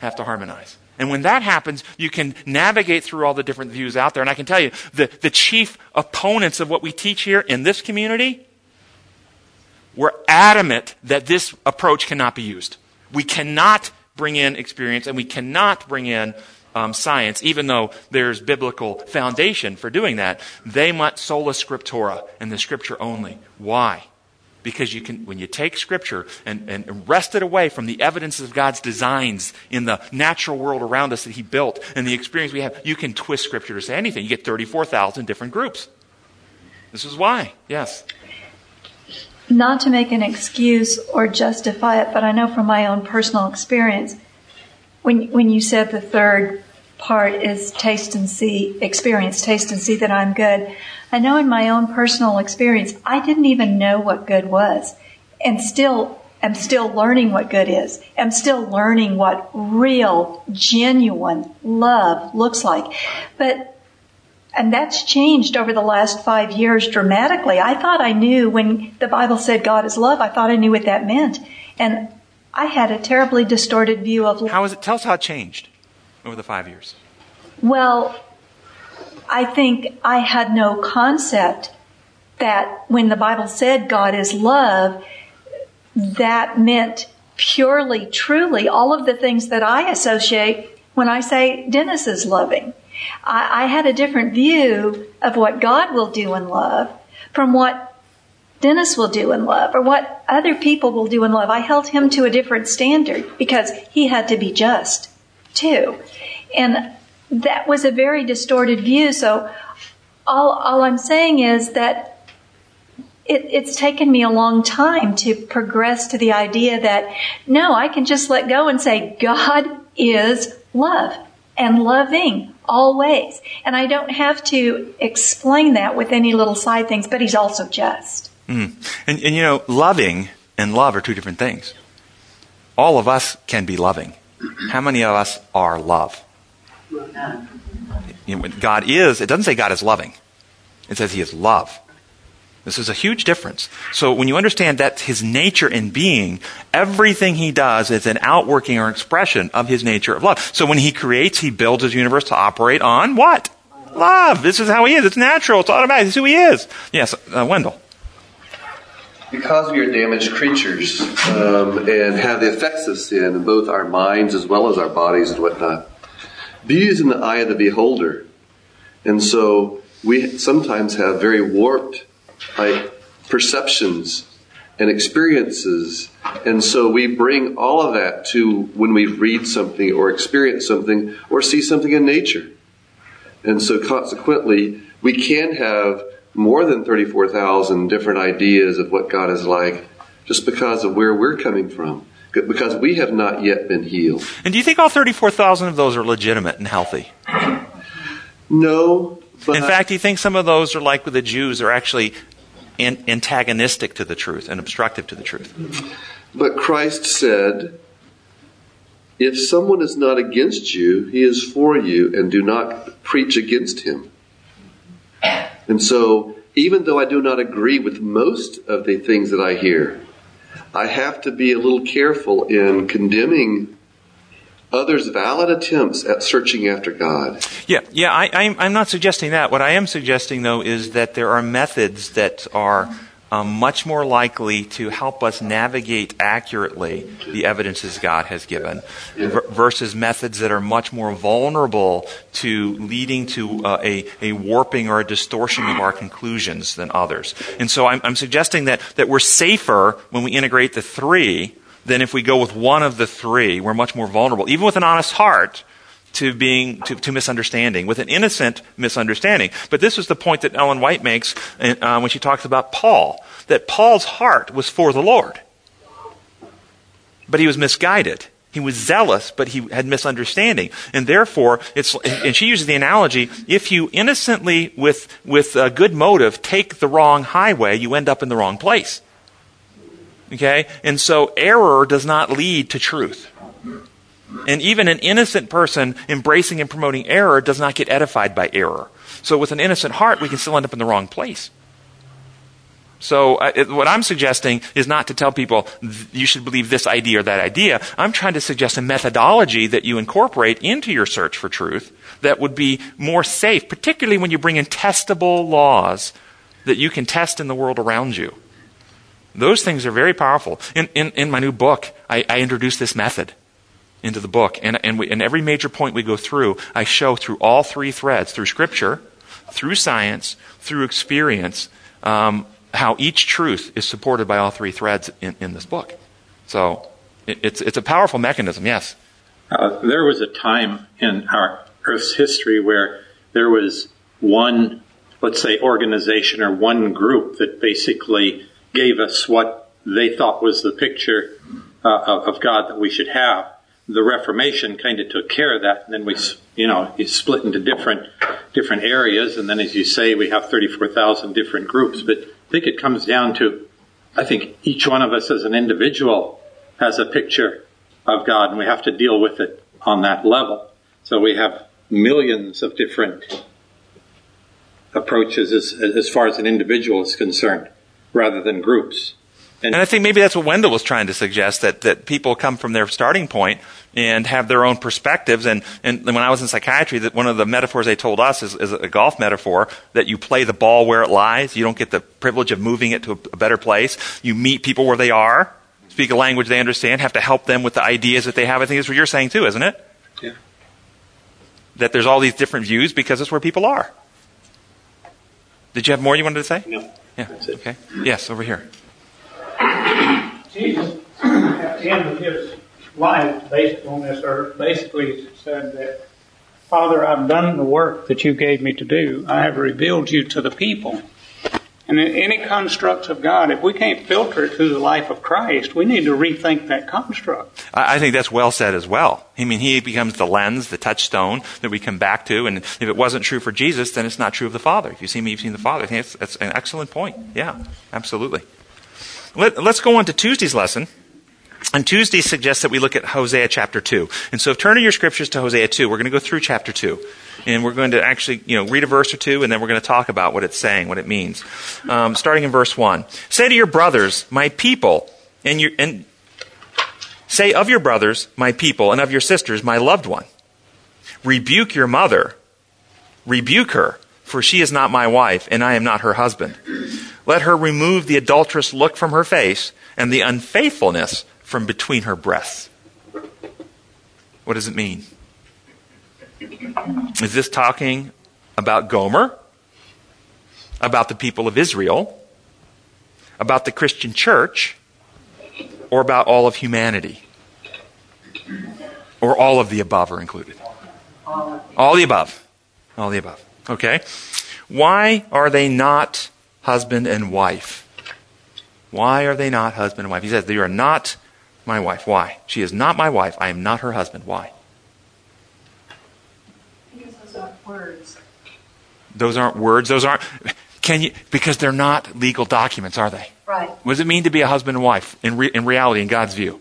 have to harmonize. And when that happens, you can navigate through all the different views out there. And I can tell you, the, the chief opponents of what we teach here in this community, we're adamant that this approach cannot be used. We cannot bring in experience and we cannot bring in um, science, even though there's biblical foundation for doing that. They want sola scriptura and the scripture only. Why? Because you can, when you take scripture and, and wrest it away from the evidence of God's designs in the natural world around us that He built and the experience we have, you can twist scripture to say anything. You get 34,000 different groups. This is why. Yes. Not to make an excuse or justify it, but I know from my own personal experience, when, when you said the third part is taste and see, experience, taste and see that I'm good. I know in my own personal experience, I didn't even know what good was. And still, am still learning what good is. I'm still learning what real, genuine love looks like. But and that's changed over the last five years dramatically. I thought I knew when the Bible said God is love, I thought I knew what that meant. And I had a terribly distorted view of love. How is it? Tell us how it changed over the five years. Well, I think I had no concept that when the Bible said God is love, that meant purely, truly all of the things that I associate when I say Dennis is loving. I, I had a different view of what God will do in love from what Dennis will do in love or what other people will do in love. I held him to a different standard because he had to be just too. And that was a very distorted view. So all, all I'm saying is that it, it's taken me a long time to progress to the idea that no, I can just let go and say God is love and loving always. And I don't have to explain that with any little side things, but he's also just. Mm. And, and you know, loving and love are two different things. All of us can be loving. How many of us are love? You know, God is, it doesn't say God is loving. It says he is love. This is a huge difference. So when you understand that his nature and being, everything he does is an outworking or expression of his nature of love. So when he creates, he builds his universe to operate on what? Love. This is how he is. It's natural. It's automatic. It's who he is. Yes, uh, Wendell. Because we are damaged creatures um, and have the effects of sin in both our minds as well as our bodies and whatnot, beauty is in the eye of the beholder. And so we sometimes have very warped like perceptions and experiences. And so we bring all of that to when we read something or experience something or see something in nature. And so consequently, we can have more than 34,000 different ideas of what God is like just because of where we're coming from. Because we have not yet been healed. And do you think all 34,000 of those are legitimate and healthy? No. in fact, do you think some of those are like with the Jews are actually antagonistic to the truth and obstructive to the truth. But Christ said, If someone is not against you, he is for you, and do not preach against him. And so, even though I do not agree with most of the things that I hear, I have to be a little careful in condemning others' valid attempts at searching after God. Yeah, yeah, I, am not suggesting that. What I am suggesting, though, is that there are methods that are um, much more likely to help us navigate accurately the evidences God has given v- versus methods that are much more vulnerable to leading to uh, a, a warping or a distortion of our conclusions than others. And so I'm, I'm suggesting that, that we're safer when we integrate the three than if we go with one of the three. We're much more vulnerable, even with an honest heart, to being to, to misunderstanding, with an innocent misunderstanding. But this is the point that Ellen White makes uh, when she talks about Paul, that Paul's heart was for the Lord, but he was misguided. He was zealous, but he had misunderstanding. And therefore, it's, and she uses the analogy, if you innocently, with, with a good motive, take the wrong highway, you end up in the wrong place. Okay? And so error does not lead to truth. And even an innocent person embracing and promoting error does not get edified by error. So with an innocent heart, we can still end up in the wrong place. So uh, it, what I'm suggesting is not to tell people you should believe this idea or that idea. I'm trying to suggest a methodology that you incorporate into your search for truth that would be more safe, particularly when you bring in testable laws that you can test in the world around you. Those things are very powerful. In, in, in my new book, I, I introduce this method into the book. And, and, we, and every major point we go through, I show through all three threads through Scripture, through science, through experience um, how each truth is supported by all three threads in, in this book. So it, it's, it's a powerful mechanism, yes. Uh, there was a time in our Earth's history where there was one, let's say, organization or one group that basically gave us what they thought was the picture uh, of God that we should have. The Reformation kind of took care of that, and then we, you know, it split into different different areas, and then, as you say, we have thirty-four thousand different groups. But I think it comes down to I think each one of us as an individual has a picture of God and we have to deal with it on that level. So we have millions of different approaches as, as far as an individual is concerned rather than groups. And, and I think maybe that's what Wendell was trying to suggest that, that people come from their starting point and have their own perspectives. And, and when I was in psychiatry, that one of the metaphors they told us is, is a golf metaphor that you play the ball where it lies. You don't get the privilege of moving it to a, a better place. You meet people where they are, speak a language they understand, have to help them with the ideas that they have. I think that's what you're saying too, isn't it? Yeah. That there's all these different views because it's where people are. Did you have more you wanted to say? No. Yeah. Okay. Yes, over here. Jesus, at the end of his life, based on this earth, basically said that, Father, I've done the work that you gave me to do. I have revealed you to the people. And in any constructs of God, if we can't filter it through the life of Christ, we need to rethink that construct. I think that's well said as well. I mean, he becomes the lens, the touchstone that we come back to. And if it wasn't true for Jesus, then it's not true of the Father. If you see me, you've seen the Father. I think that's, that's an excellent point. Yeah, absolutely. Let, us go on to Tuesday's lesson. And Tuesday suggests that we look at Hosea chapter 2. And so turn to your scriptures to Hosea 2. We're going to go through chapter 2. And we're going to actually, you know, read a verse or two, and then we're going to talk about what it's saying, what it means. Um, starting in verse 1. Say to your brothers, my people, and, your, and say of your brothers, my people, and of your sisters, my loved one. Rebuke your mother. Rebuke her, for she is not my wife, and I am not her husband. Let her remove the adulterous look from her face and the unfaithfulness from between her breasts. What does it mean? Is this talking about Gomer? About the people of Israel? About the Christian church? Or about all of humanity? Or all of the above are included? All the above. All the above. Okay. Why are they not husband and wife. Why are they not husband and wife? He says, You are not my wife. Why? She is not my wife. I am not her husband. Why? Because those aren't words. Those aren't words. Those aren't. Can you? Because they're not legal documents, are they? Right. What does it mean to be a husband and wife in, re, in reality, in God's view?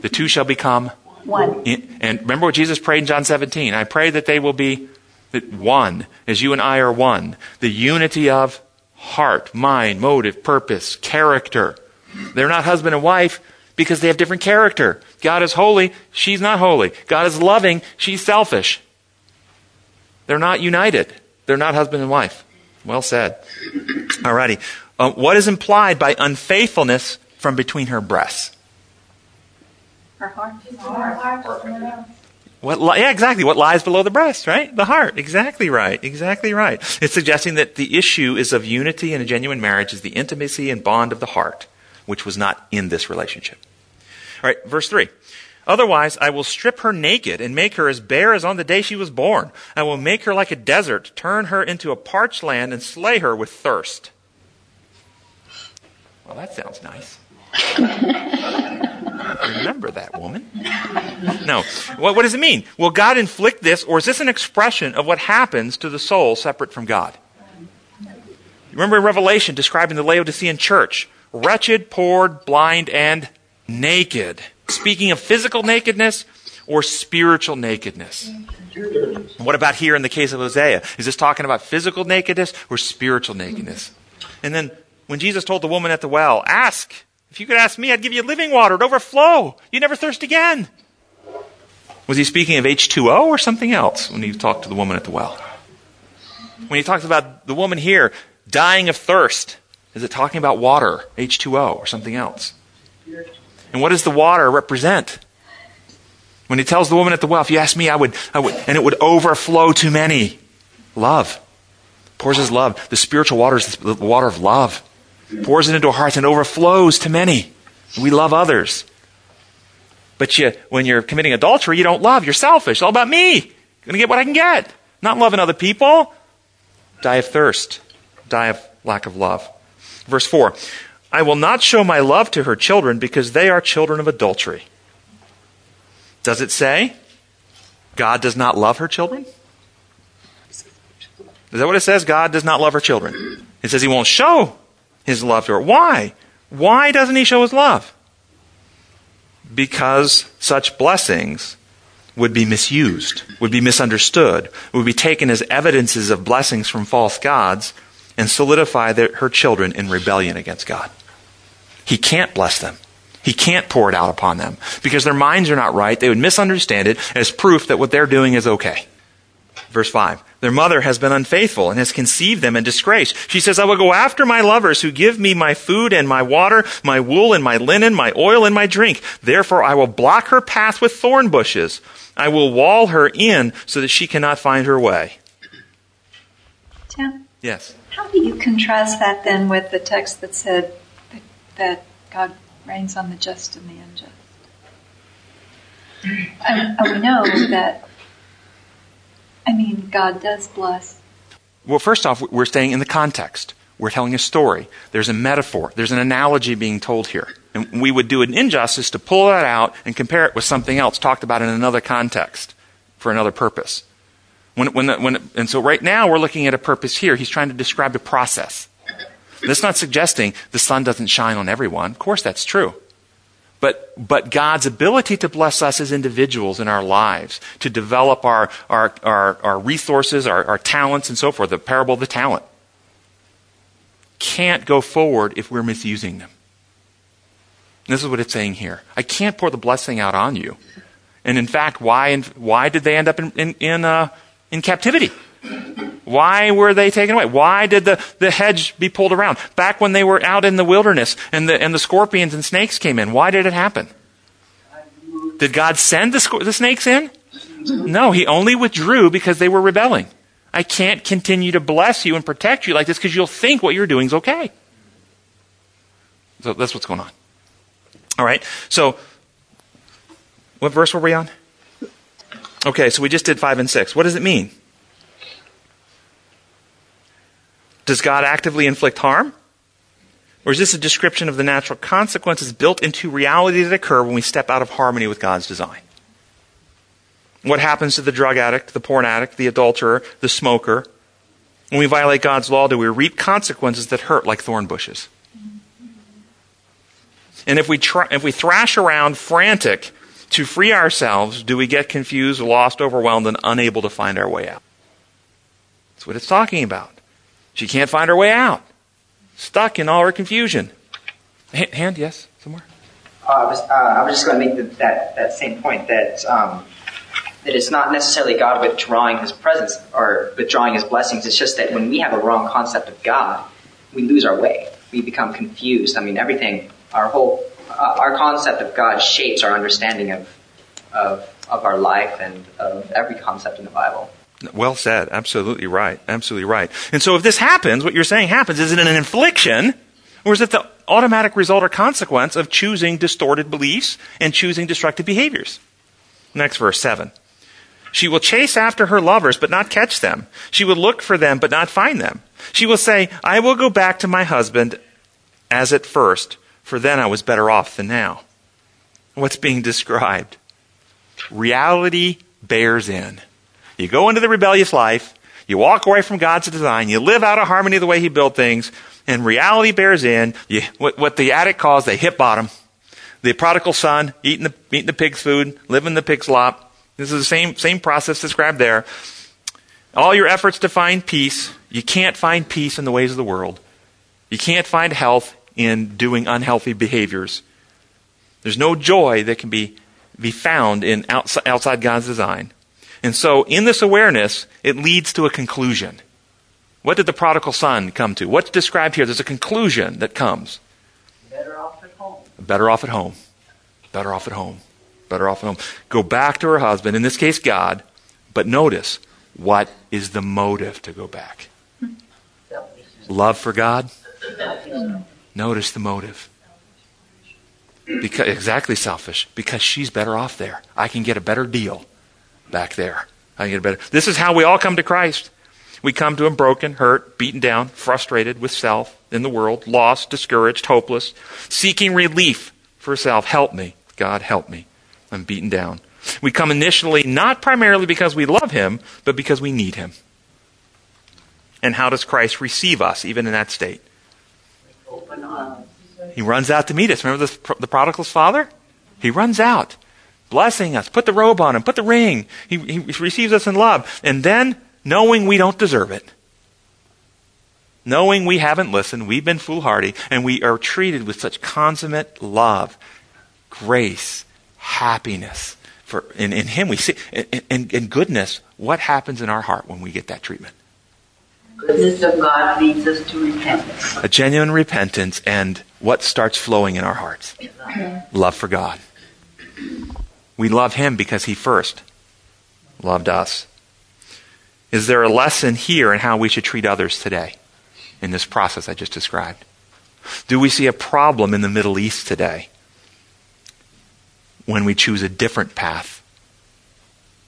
The two shall become one. In, and remember what Jesus prayed in John 17. I pray that they will be that one, as you and I are one. The unity of heart, mind, motive, purpose, character. They're not husband and wife because they have different character. God is holy, she's not holy. God is loving, she's selfish. They're not united. They're not husband and wife. Well said. Alrighty. Uh, what is implied by unfaithfulness from between her breasts? Her heart. Her heart. What li- yeah, exactly. What lies below the breast, right? The heart. Exactly right. Exactly right. It's suggesting that the issue is of unity in a genuine marriage is the intimacy and bond of the heart, which was not in this relationship. All right, verse 3. Otherwise, I will strip her naked and make her as bare as on the day she was born. I will make her like a desert, turn her into a parched land, and slay her with thirst. Well, that sounds nice. Remember that woman. No. What, what, does it mean? Will God inflict this, or is this an expression of what happens to the soul separate from God? Remember in Revelation describing the Laodicean church wretched, poor, blind, and naked. Speaking of physical nakedness or spiritual nakedness. What about here in the case of Hosea? Is this talking about physical nakedness or spiritual nakedness? And then when Jesus told the woman at the well, ask, if you could ask me, I'd give you living water. It'd overflow. You never thirst again. Was he speaking of H2O or something else when he talked to the woman at the well? When he talks about the woman here dying of thirst, is it talking about water, H2O, or something else? And what does the water represent? When he tells the woman at the well, if you ask me, I would, I would, and it would overflow to many. Love. Pours his love. The spiritual water is the water of love pours it into our hearts and overflows to many. We love others. But you, when you're committing adultery, you don't love. You're selfish. All about me. I'm going to get what I can get. Not loving other people. Die of thirst. Die of lack of love. Verse 4. I will not show my love to her children because they are children of adultery. Does it say God does not love her children? Is that what it says? God does not love her children. It says he won't show his love to her. Why? Why doesn't he show his love? Because such blessings would be misused, would be misunderstood, would be taken as evidences of blessings from false gods and solidify their, her children in rebellion against God. He can't bless them. He can't pour it out upon them because their minds are not right. They would misunderstand it as proof that what they're doing is okay. Verse 5. Their mother has been unfaithful and has conceived them in disgrace. She says, I will go after my lovers who give me my food and my water, my wool and my linen, my oil and my drink. Therefore I will block her path with thorn bushes. I will wall her in so that she cannot find her way. Tim, Yes. how do you contrast that then with the text that said that, that God rains on the just and the unjust? And, and we know that, I mean, God does bless. Well, first off, we're staying in the context. We're telling a story. There's a metaphor. There's an analogy being told here. And we would do an injustice to pull that out and compare it with something else talked about in another context for another purpose. When, when, the, when, and so right now we're looking at a purpose here. He's trying to describe a process. That's not suggesting the sun doesn't shine on everyone. Of course, that's true. But, but God's ability to bless us as individuals in our lives, to develop our, our, our, our resources, our, our talents, and so forth, the parable of the talent, can't go forward if we're misusing them. This is what it's saying here. I can't pour the blessing out on you. And in fact, why, why did they end up in, in, in, uh, in captivity? Why were they taken away? Why did the, the hedge be pulled around? Back when they were out in the wilderness and the, and the scorpions and snakes came in, why did it happen? Did God send the, the snakes in? No, He only withdrew because they were rebelling. I can't continue to bless you and protect you like this because you'll think what you're doing is okay. So that's what's going on. All right. So, what verse were we on? Okay, so we just did 5 and 6. What does it mean? Does God actively inflict harm? Or is this a description of the natural consequences built into reality that occur when we step out of harmony with God's design? What happens to the drug addict, the porn addict, the adulterer, the smoker? When we violate God's law, do we reap consequences that hurt like thorn bushes? And if we, if we thrash around frantic to free ourselves, do we get confused, lost, overwhelmed, and unable to find our way out? That's what it's talking about. She can't find her way out. Stuck in all her confusion. Hand, yes, somewhere? Uh, I, was, uh, I was just going to make the, that, that same point that, um, that it's not necessarily God withdrawing his presence or withdrawing his blessings. It's just that when we have a wrong concept of God, we lose our way. We become confused. I mean, everything, our whole, uh, our concept of God shapes our understanding of, of, of our life and of every concept in the Bible. Well said. Absolutely right. Absolutely right. And so if this happens, what you're saying happens, is it an infliction or is it the automatic result or consequence of choosing distorted beliefs and choosing destructive behaviors? Next verse, 7. She will chase after her lovers, but not catch them. She will look for them, but not find them. She will say, I will go back to my husband as at first, for then I was better off than now. What's being described? Reality bears in. You go into the rebellious life, you walk away from God's design, you live out of harmony the way He built things, and reality bears in. You, what, what the addict calls the hit bottom. The prodigal son, eating the, eating the pig's food, living the pig's slop. This is the same, same process described there. All your efforts to find peace, you can't find peace in the ways of the world. You can't find health in doing unhealthy behaviors. There's no joy that can be, be found in outside, outside God's design. And so, in this awareness, it leads to a conclusion. What did the prodigal son come to? What's described here? There's a conclusion that comes. Better off at home. Better off at home. Better off at home. Better off at home. Go back to her husband, in this case, God. But notice, what is the motive to go back? Love for God? Notice the motive. Because, exactly selfish. Because she's better off there. I can get a better deal back there. I get better. This is how we all come to Christ. We come to him broken, hurt, beaten down, frustrated with self in the world, lost, discouraged, hopeless, seeking relief for self. Help me. God, help me. I'm beaten down. We come initially not primarily because we love him, but because we need him. And how does Christ receive us, even in that state? He runs out to meet us. Remember the, the prodigal's father? He runs out, blessing us, put the robe on him, put the ring. He, he receives us in love. And then, knowing we don't deserve it, knowing we haven't listened, we've been foolhardy, and we are treated with such consummate love, grace, happiness. For in, in Him we see, in, in goodness, what happens in our heart when we get that treatment? Goodness of God leads us to repentance. A genuine repentance, and what starts flowing in our hearts? Love for God. We love Him because He first loved us. Is there a lesson here in how we should treat others today? in this process I just described? Do we see a problem in the Middle East today when we choose a different path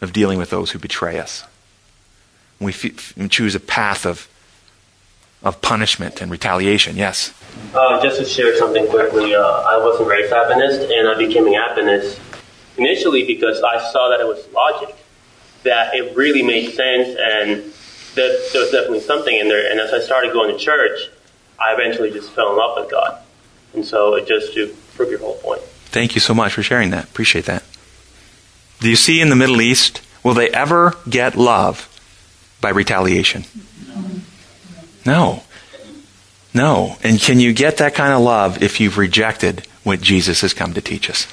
of dealing with those who betray us? We, f- choose a path of, of punishment and retaliation, yes? Uh, just to share something quickly, uh, I wasn't raised Adventist and I became an Adventist initially because I saw that it was logic, that it really made sense and that there was definitely something in there. And as I started going to church, I eventually just fell in love with God. And so it just to prove your whole point. Thank you so much for sharing that. Appreciate that. Do you see in the Middle East, will they ever get love by retaliation? No. No. And can you get that kind of love if you've rejected what Jesus has come to teach us?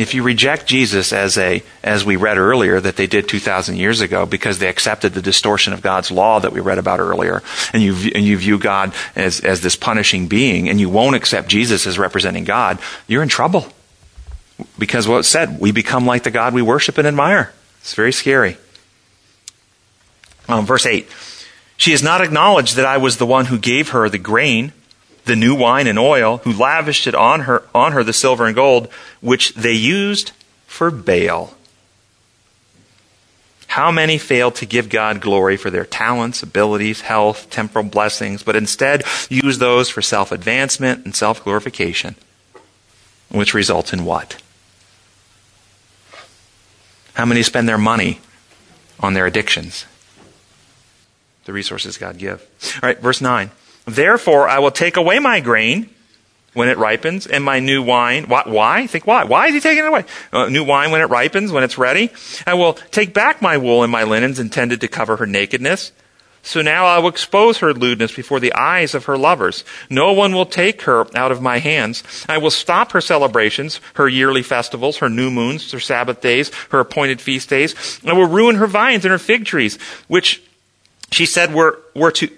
If you reject Jesus as a, as we read earlier, that they did 2,000 years ago because they accepted the distortion of God's law that we read about earlier, and you, and you view God as, as this punishing being, and you won't accept Jesus as representing God, you're in trouble. Because what it said, we become like the God we worship and admire. It's very scary. Um, verse 8. She has not acknowledged that I was the one who gave her the grain the new wine and oil, who lavished it on her, on her the silver and gold, which they used for Baal. How many failed to give God glory for their talents, abilities, health, temporal blessings, but instead use those for self advancement and self glorification, which results in what? How many spend their money on their addictions? The resources God give. All right, verse 9. Therefore, I will take away my grain when it ripens and my new wine. Why? Think why? Why is he taking it away? Uh, new wine when it ripens, when it's ready. I will take back my wool and my linens intended to cover her nakedness. So now I will expose her lewdness before the eyes of her lovers. No one will take her out of my hands. I will stop her celebrations, her yearly festivals, her new moons, her Sabbath days, her appointed feast days. I will ruin her vines and her fig trees, which she said were, were to,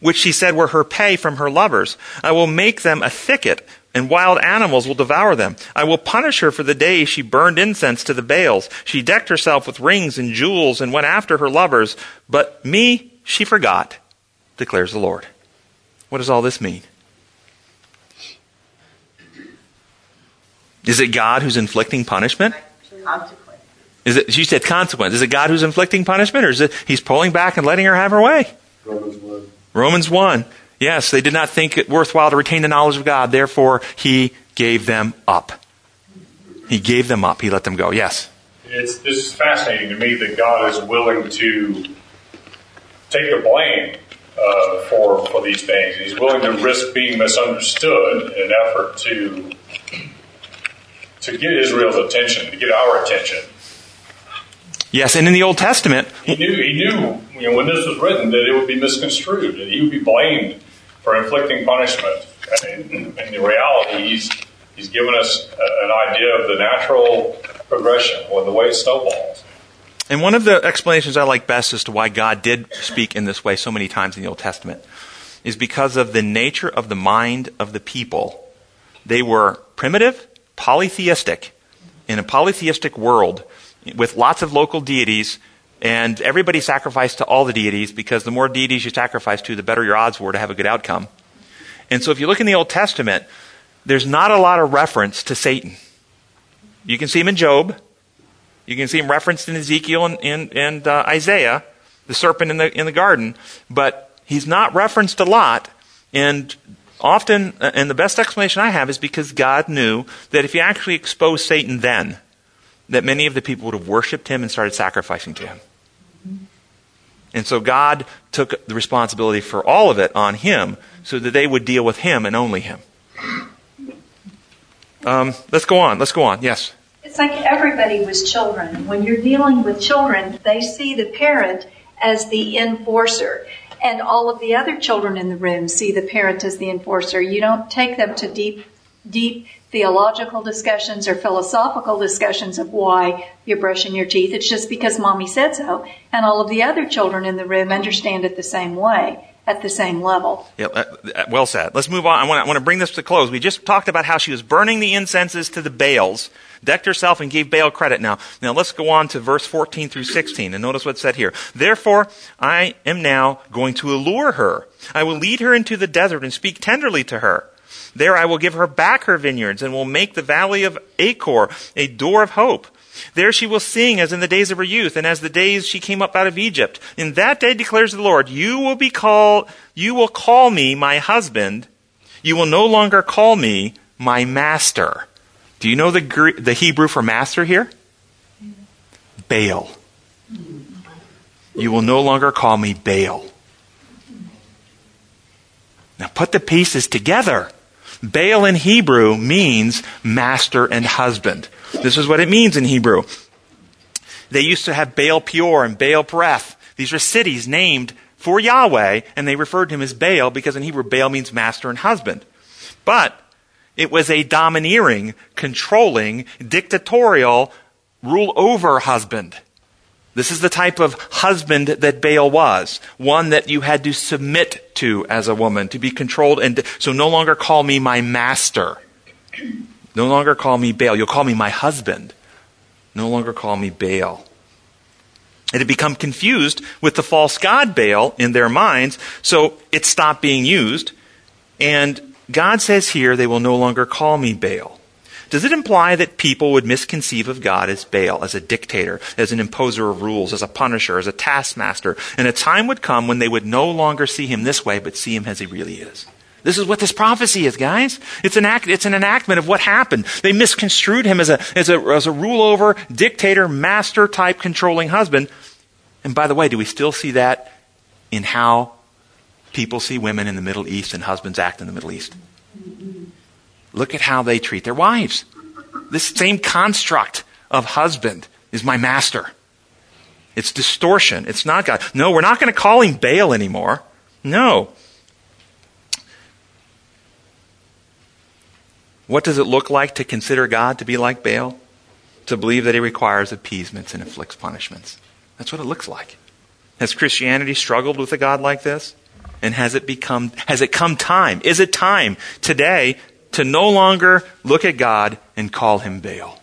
which she said were her pay from her lovers. I will make them a thicket, and wild animals will devour them. I will punish her for the day she burned incense to the Baals. She decked herself with rings and jewels and went after her lovers, but me she forgot, declares the Lord. What does all this mean? Is it God who's inflicting punishment? Is it, she said consequence. Is it God who's inflicting punishment, or is it he's pulling back and letting her have her way? Romans 1. Yes, they did not think it worthwhile to retain the knowledge of God. Therefore, he gave them up. He gave them up. He let them go. Yes. It's, this is fascinating to me that God is willing to take the blame uh, for for these things. He's willing to risk being misunderstood in an effort to to get Israel's attention, to get our attention. Yes, and in the Old Testament, he knew he knew you know, when this was written that it would be misconstrued, that he would be blamed for inflicting punishment. And in, in the reality, he's he's given us an idea of the natural progression or the way it snowballs. And one of the explanations I like best as to why God did speak in this way so many times in the Old Testament is because of the nature of the mind of the people. They were primitive, polytheistic. In a polytheistic world, with lots of local deities, and everybody sacrificed to all the deities because the more deities you sacrifice to, the better your odds were to have a good outcome. And so if you look in the Old Testament, there's not a lot of reference to Satan. You can see him in Job. You can see him referenced in Ezekiel and, and, and uh, Isaiah, the serpent in the, in the garden, but he's not referenced a lot. And often, uh, and the best explanation I have is because God knew that if you actually exposed Satan then, that many of the people would have worshipped him and started sacrificing to him. And so God took the responsibility for all of it on him so that they would deal with him and only him. Um, let's go on. Let's go on. Yes. It's like everybody was children. When you're dealing with children, they see the parent as the enforcer. And all of the other children in the room see the parent as the enforcer. You don't take them to deep, deep theological discussions or philosophical discussions of why you're brushing your teeth. It's just because mommy said so. And all of the other children in the room understand it the same way at the same level. Yeah, uh, uh, well said. Let's move on. I want, to, I want to bring this to close. We just talked about how she was burning the incenses to the Baals, decked herself and gave Baal credit. Now, now let's go on to verse 14 through 16 and notice what's said here. Therefore, I am now going to allure her. I will lead her into the desert and speak tenderly to her. There I will give her back her vineyards and will make the valley of Achor a door of hope. There she will sing as in the days of her youth and as the days she came up out of Egypt. In that day declares the Lord, you will be called, you will call me my husband. You will no longer call me my master. Do you know the, the Hebrew for master here? Baal. You will no longer call me Baal. Now put the pieces together. Baal in Hebrew means master and husband. This is what it means in Hebrew. They used to have Baal Peor and Baal Pereth. These are cities named for Yahweh, and they referred to him as Baal because in Hebrew Baal means master and husband. But it was a domineering, controlling, dictatorial, rule over husband. This is the type of husband that Baal was. One that you had to submit to as a woman, to be controlled and so no longer call me my master. No longer call me Baal. You'll call me my husband. No longer call me Baal. It had become confused with the false god Baal in their minds, so it stopped being used. And God says here, they will no longer call me Baal. Does it imply that people would misconceive of God as Baal, as a dictator, as an imposer of rules, as a punisher, as a taskmaster? And a time would come when they would no longer see him this way, but see him as he really is. This is what this prophecy is, guys. It's an act, it's an enactment of what happened. They misconstrued him as a, as a, as a rule over, dictator, master type controlling husband. And by the way, do we still see that in how people see women in the Middle East and husbands act in the Middle East? Look at how they treat their wives. This same construct of husband is my master. It's distortion. It's not God. No, we're not going to call him Baal anymore. No. What does it look like to consider God to be like Baal? To believe that he requires appeasements and inflicts punishments. That's what it looks like. Has Christianity struggled with a God like this? And has it become, has it come time? Is it time today to no longer look at God and call him Baal?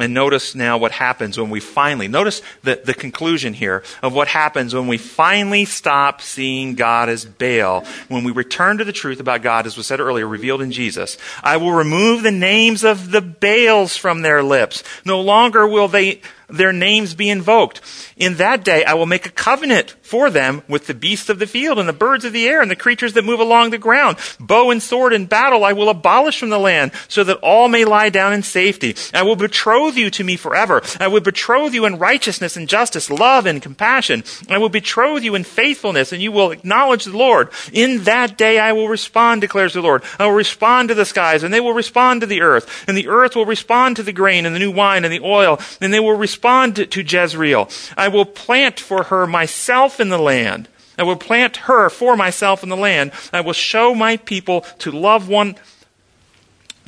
And notice now what happens when we finally, notice the, the conclusion here of what happens when we finally stop seeing God as Baal, when we return to the truth about God, as was said earlier, revealed in Jesus. I will remove the names of the Baals from their lips. No longer will they, their names be invoked. In that day I will make a covenant for them with the beasts of the field and the birds of the air and the creatures that move along the ground. Bow and sword and battle I will abolish from the land so that all may lie down in safety. I will betroth you to me forever. I will betroth you in righteousness and justice, love and compassion. I will betroth you in faithfulness and you will acknowledge the Lord. In that day I will respond, declares the Lord. I will respond to the skies and they will respond to the earth and the earth will respond to the grain and the new wine and the oil and they will respond to, to Jezreel. I will plant for her myself in the land. I will plant her for myself in the land. I will show my people to love one,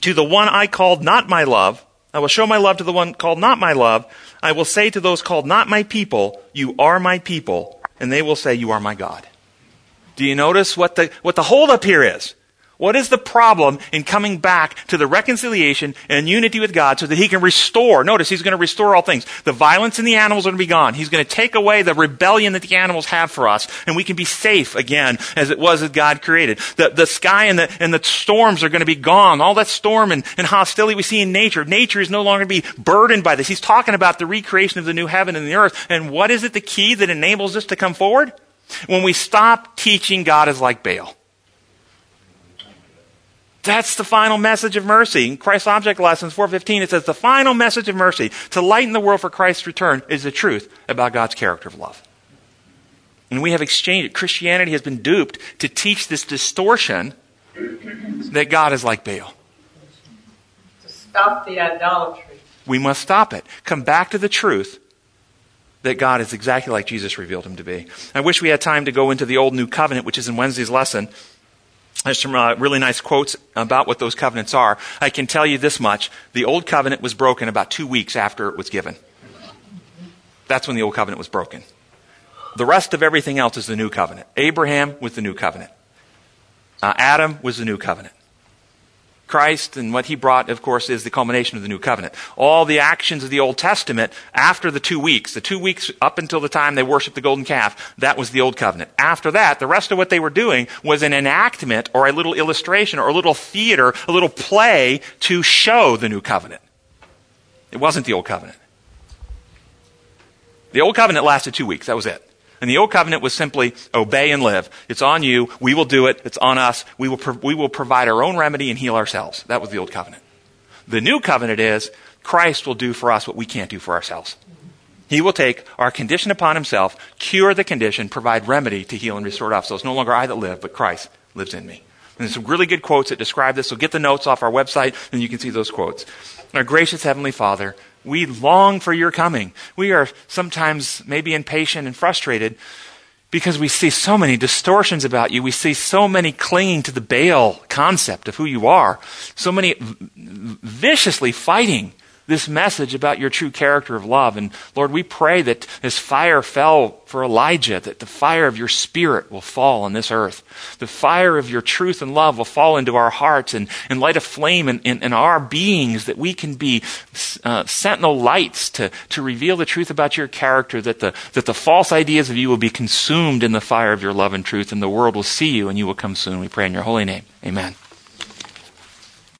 to the one I called not my love. I will show my love to the one called not my love. I will say to those called not my people, you are my people. And they will say, you are my God. Do you notice what the, what the holdup here is? What is the problem in coming back to the reconciliation and unity with God so that He can restore? Notice He's going to restore all things. The violence in the animals are going to be gone. He's going to take away the rebellion that the animals have for us, and we can be safe again as it was as God created. The, the sky and the, and the storms are going to be gone. All that storm and, and hostility we see in nature. Nature is no longer going to be burdened by this. He's talking about the recreation of the new heaven and the earth. And what is it the key that enables us to come forward? When we stop teaching God is like Baal. That's the final message of mercy. In Christ's Object Lessons 415, it says the final message of mercy to lighten the world for Christ's return is the truth about God's character of love. And we have exchanged it. Christianity has been duped to teach this distortion that God is like Baal. To stop the idolatry. We must stop it. Come back to the truth that God is exactly like Jesus revealed him to be. I wish we had time to go into the Old New Covenant, which is in Wednesday's lesson. There's some uh, really nice quotes about what those covenants are. I can tell you this much. The Old Covenant was broken about two weeks after it was given. That's when the Old Covenant was broken. The rest of everything else is the New Covenant. Abraham was the New Covenant. Uh, Adam was the New Covenant. Christ and what he brought, of course, is the culmination of the new covenant. All the actions of the Old Testament after the two weeks, the two weeks up until the time they worshiped the golden calf, that was the Old Covenant. After that, the rest of what they were doing was an enactment or a little illustration or a little theater, a little play to show the new covenant. It wasn't the Old Covenant. The Old Covenant lasted two weeks. That was it. And the old covenant was simply obey and live. It's on you. We will do it. It's on us. We will, pro- we will provide our own remedy and heal ourselves. That was the old covenant. The new covenant is Christ will do for us what we can't do for ourselves. He will take our condition upon himself, cure the condition, provide remedy to heal and restore us. So it's no longer I that live, but Christ lives in me. And there's some really good quotes that describe this. So get the notes off our website and you can see those quotes. Our gracious Heavenly Father, we long for your coming. We are sometimes maybe impatient and frustrated because we see so many distortions about you. We see so many clinging to the Baal concept of who you are, so many viciously fighting this message about your true character of love. And Lord, we pray that as fire fell for Elijah, that the fire of your spirit will fall on this earth. The fire of your truth and love will fall into our hearts and, and light a flame in, in, in our beings that we can be uh, sentinel lights to, to reveal the truth about your character, that the, that the false ideas of you will be consumed in the fire of your love and truth, and the world will see you and you will come soon. We pray in your holy name. Amen.